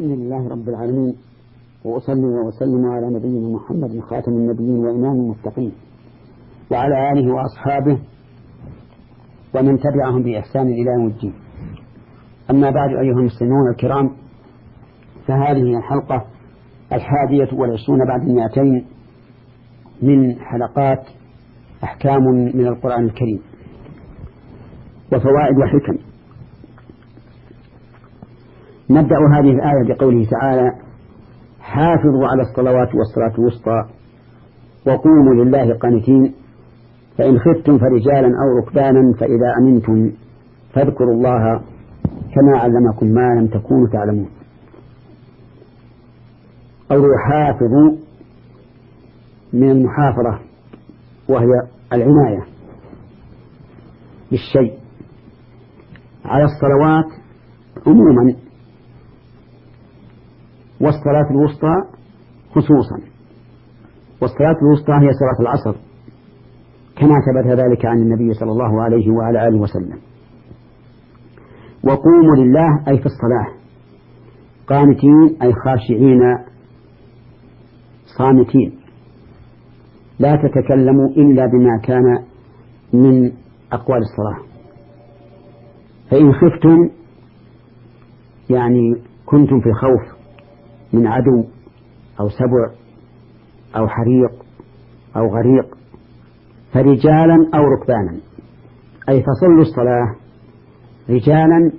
الحمد لله رب العالمين وأصلي وأسلم على نبينا محمد خاتم النبيين وإمام المتقين وعلى آله وأصحابه ومن تبعهم بإحسان إلى يوم الدين. أما بعد أيها المسلمون الكرام فهذه الحلقة الحادية والعشرون بعد المئتين من حلقات أحكام من القرآن الكريم وفوائد وحكم. نبدأ هذه الآية بقوله تعالى حافظوا على الصلوات والصلاة الوسطى وقوموا لله قانتين فإن خفتم فرجالا أو ركبانا فإذا أمنتم فاذكروا الله كما علمكم ما لم تكونوا تعلمون. أو يحافظوا من المحافظة وهي العناية بالشيء على الصلوات عموما والصلاة الوسطى خصوصا. والصلاة الوسطى هي صلاة العصر كما ثبت ذلك عن النبي صلى الله عليه وعلى آله وسلم. وقوموا لله أي في الصلاة. قانتين أي خاشعين صامتين. لا تتكلموا إلا بما كان من أقوال الصلاة. فإن خفتم يعني كنتم في خوف من عدو أو سبع أو حريق أو غريق فرجالا أو ركبانا. أي فصلوا الصلاة رجالا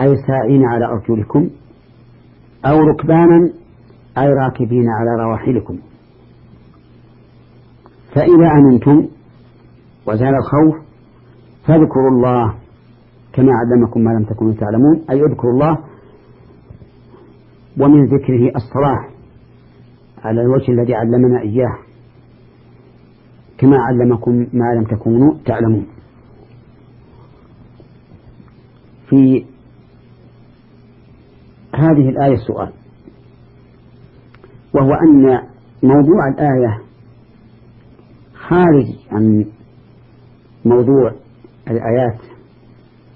أي سائين على أرجلكم أو ركبانا أي راكبين على رواحلكم. فإذا أمنتم وزال الخوف فاذكروا الله كما علمكم ما لم تكونوا تعلمون. أي اذكروا الله ومن ذكره الصلاة على الوجه الذي علمنا إياه. كما علمكم ما لم تكونوا تعلمون. في هذه الآية سؤال وهو أن موضوع الآية خارج عن موضوع الآيات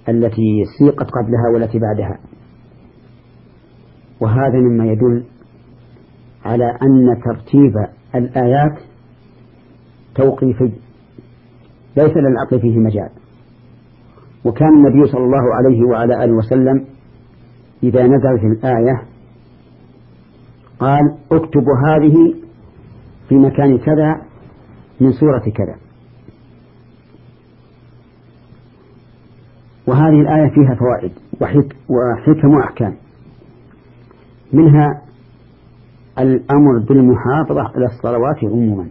التي سيقت قبلها والتي بعدها. وهذا مما يدل على أن ترتيب الآيات توقيفي ليس للعقل فيه مجال. وكان النبي صلى الله عليه وعلى آله وسلم إذا نزلت الآية قال اكتب هذه في مكان كذا من سورة كذا. وهذه الآية فيها فوائد وحكم وأحكام. منها الأمر بالمحافظة على الصلوات عموما.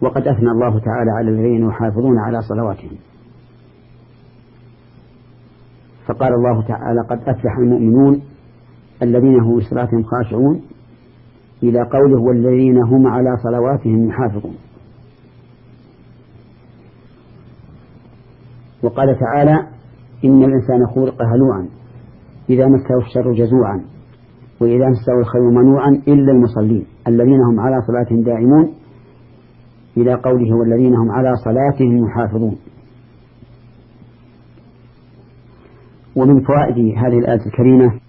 وقد أثنى الله تعالى على الذين يحافظون على صلواتهم. فقال الله تعالى قد أفلح المؤمنون الذين هم صلاتهم خاشعون إلى قوله والذين هم على صلواتهم يحافظون وقال تعالى إن الإنسان خلق هلوعا إذا مسه الشر جزوعا وإذا مسه الخير منوعا إلا المصلين الذين هم على صلاتهم دائمون إلى قوله والذين هم على صلاتهم يحافظون ومن فوائد هذه الآية الكريمة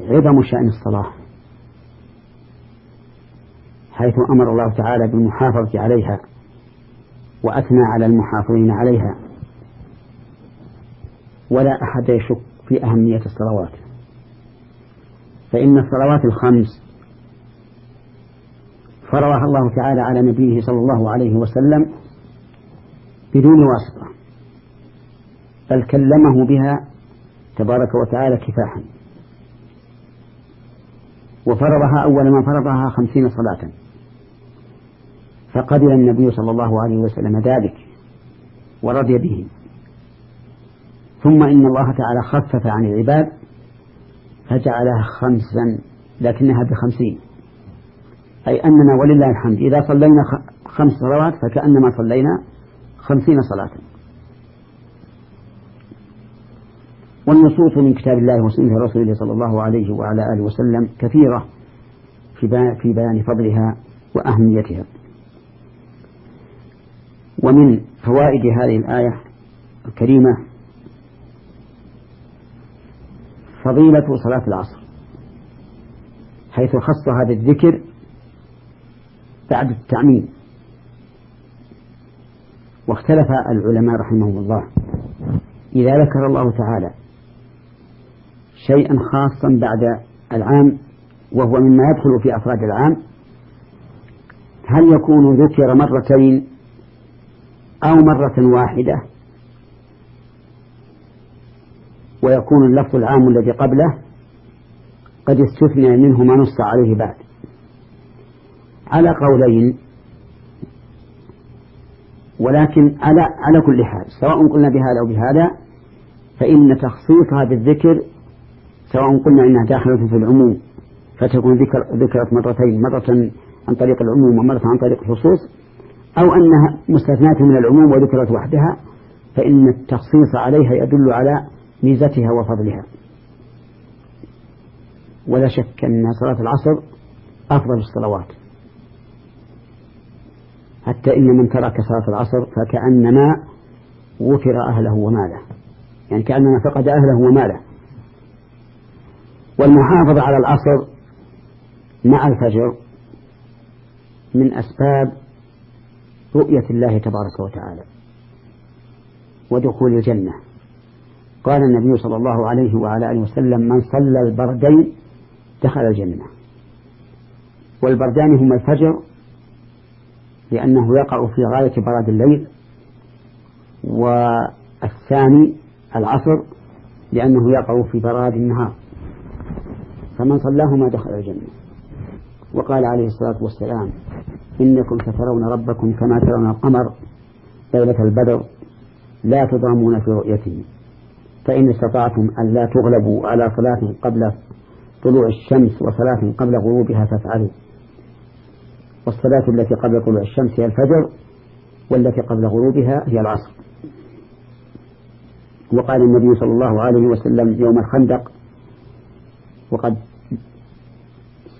عظم شأن الصلاة حيث أمر الله تعالى بالمحافظة عليها وأثنى على المحافظين عليها. ولا أحد يشك في أهمية الصلوات. فإن الصلوات الخمس فرضها الله تعالى على نبيه صلى الله عليه وسلم بدون واسطة بل كلمه بها تبارك وتعالى كفاحا. وفرضها أول ما فرضها خمسين صلاة. فقبل النبي صلى الله عليه وسلم ذلك ورضي به. ثم إن الله تعالى خفف عن العباد فجعلها خمسا لكنها بخمسين. أي أننا ولله الحمد إذا صلينا خمس صلوات فكأنما صلينا خمسين صلاة. والنصوص من كتاب الله وسنة رسوله صلى الله عليه وعلى آله وسلم كثيرة في بيان فضلها وأهميتها. ومن فوائد هذه الآية الكريمة فضيلة صلاة العصر. حيث خصها بالذكر بعد التعميم. واختلف العلماء رحمهم الله إذا ذكر الله تعالى شيئا خاصا بعد العام وهو مما يدخل في أفراد العام هل يكون ذكر مرتين أو مرة واحدة؟ ويكون اللفظ العام الذي قبله قد استثنى منه ما نص عليه بعد. على قولين ولكن على على كل حال سواء قلنا بهذا أو بهذا فإن تخصيصها بالذكر سواء قلنا إنها داخلة في العموم فتكون ذكر ذكرت مرتين مرة عن طريق العموم ومرة عن طريق الخصوص أو أنها مستثناة من العموم وذكرت وحدها فإن التخصيص عليها يدل على ميزتها وفضلها. ولا شك أن صلاة العصر أفضل الصلوات. حتى إن من ترك صلاة العصر فكأنما غفر أهله وماله. يعني كأنما فقد أهله وماله. والمحافظة على العصر مع الفجر من أسباب رؤية الله تبارك وتعالى. ودخول الجنة. قال النبي صلى الله عليه وعلى آله وسلم من صلى البردين دخل الجنة. والبردان هما الفجر لأنه يقع في غاية برد الليل والثاني العصر لأنه يقع في براد النهار. فمن صلاهما دخل الجنة. وقال عليه الصلاة والسلام إنكم سترون ربكم كما ترون القمر ليلة البدر لا تضامون في رؤيته. فإن استطعتم أن لا تغلبوا على صلاة قبل طلوع الشمس وصلاة قبل غروبها فافعلوا. والصلاة التي قبل طلوع الشمس هي الفجر والتي قبل غروبها هي العصر. وقال النبي صلى الله عليه وسلم يوم الخندق وقد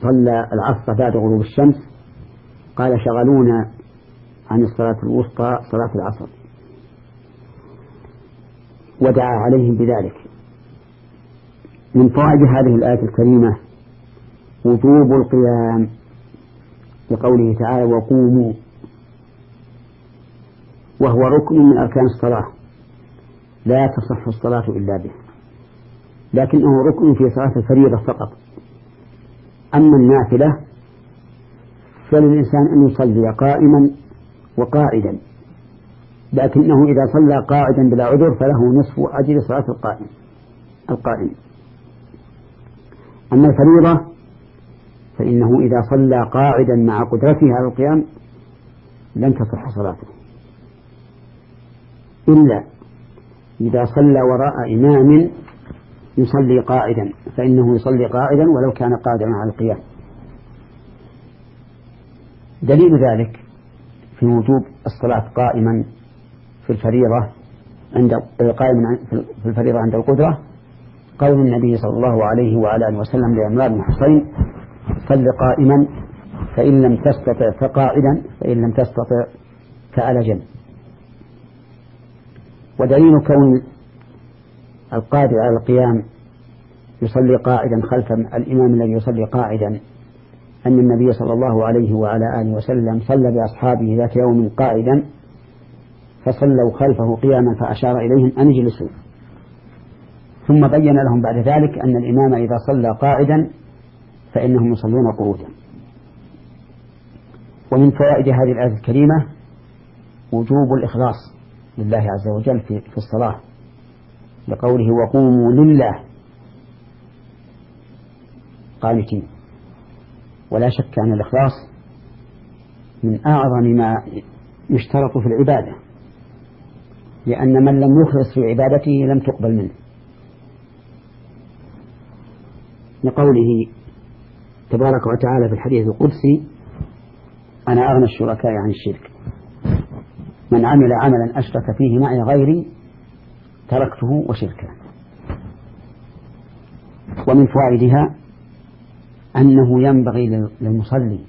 صلى العصر بعد غروب الشمس قال شغلونا عن الصلاة الوسطى صلاة العصر ودعا عليهم بذلك. من فوائد هذه الآية الكريمة وجوب القيام لقوله تعالى وقوموا وهو ركن من أركان الصلاة. لا تصح الصلاة إلا به. لكنه ركن في صلاة الفريضة فقط. أما النافلة فللإنسان أن يصلي قائما وقاعدا. لكنه إذا صلى قاعدا بلا عذر فله نصف أجر صلاة القائم. القائم. أما الفريضة فإنه إذا صلى قاعدا مع قدرته على القيام لن تصح صلاته. إلا إذا صلى وراء إمام يصلي قاعدا فإنه يصلي قاعدا ولو كان قادرا على القيام. دليل ذلك في وجوب الصلاة قائما في الفريضة عند قائما في الفريضة عند القدرة قول النبي صلى الله عليه وعلى آله وسلم لعمران بن حصين صل قائما فإن لم تستطع فقاعدا فإن لم تستطع فعلى جنب ودليل كون القادر على القيام يصلي قاعدا خلف الإمام الذي يصلي قاعدا أن النبي صلى الله عليه وعلى آله وسلم صلى بأصحابه ذات يوم قاعدا فصلوا خلفه قياما فأشار إليهم أن اجلسوا. ثم بين لهم بعد ذلك أن الإمام إذا صلى قاعدا فإنهم يصلون قعودا. ومن فوائد هذه الآية الكريمة وجوب الإخلاص لله عز وجل في, في الصلاة. لقوله وقوموا لله. قانتين. ولا شك أن الإخلاص من أعظم ما يشترط في العبادة. لأن من لم يخلص في عبادته لم تقبل منه. لقوله تبارك وتعالى في الحديث القدسي أنا أغنى الشركاء عن الشرك. من عمل عملا أشرك فيه معي غيري تركته وشركه. ومن فوائدها أنه ينبغي للمصلي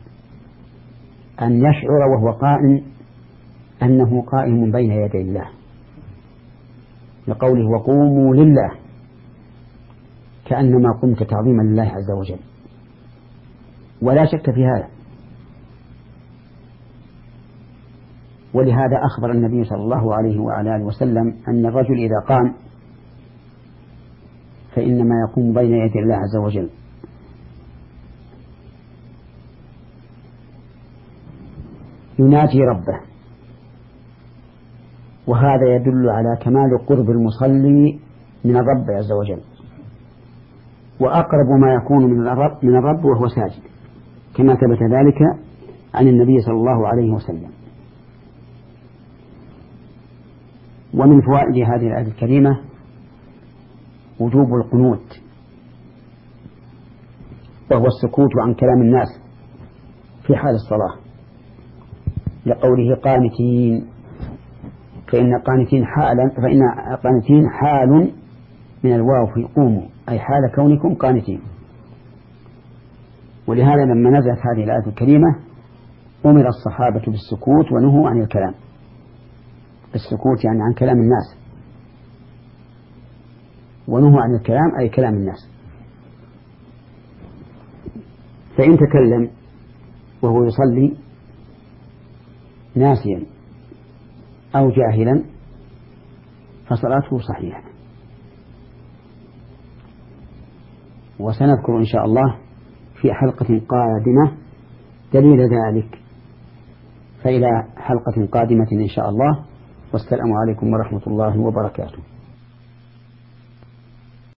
أن يشعر وهو قائم أنه قائم بين يدي الله. لقوله وقوموا لله كأنما قمت تعظيما لله عز وجل. ولا شك في هذا. ولهذا أخبر النبي صلى الله عليه وعلى آله وسلم أن الرجل إذا قام فإنما يقوم بين يدي الله عز وجل. يناجي ربه. وهذا يدل على كمال قرب المصلي من الرب عز وجل. وأقرب ما يكون من الرب من الرب وهو ساجد كما ثبت ذلك عن النبي صلى الله عليه وسلم. ومن فوائد هذه الآية الكريمة وجوب القنوت وهو السكوت عن كلام الناس في حال الصلاة لقوله قانتين. فإن قانتين حالا فإن قانتين حال من الواو في قوموا أي حال كونكم قانتين. ولهذا لما نزلت هذه الآية الكريمة أمر الصحابة بالسكوت ونهوا عن الكلام. السكوت يعني عن كلام الناس. ونهوا عن الكلام أي كلام الناس. فإن تكلم وهو يصلي ناسيا أو جاهلا فصلاته صحيحة. وسنذكر إن شاء الله في حلقة قادمة دليل ذلك. فإلى حلقة قادمة إن شاء الله والسلام عليكم ورحمة الله وبركاته.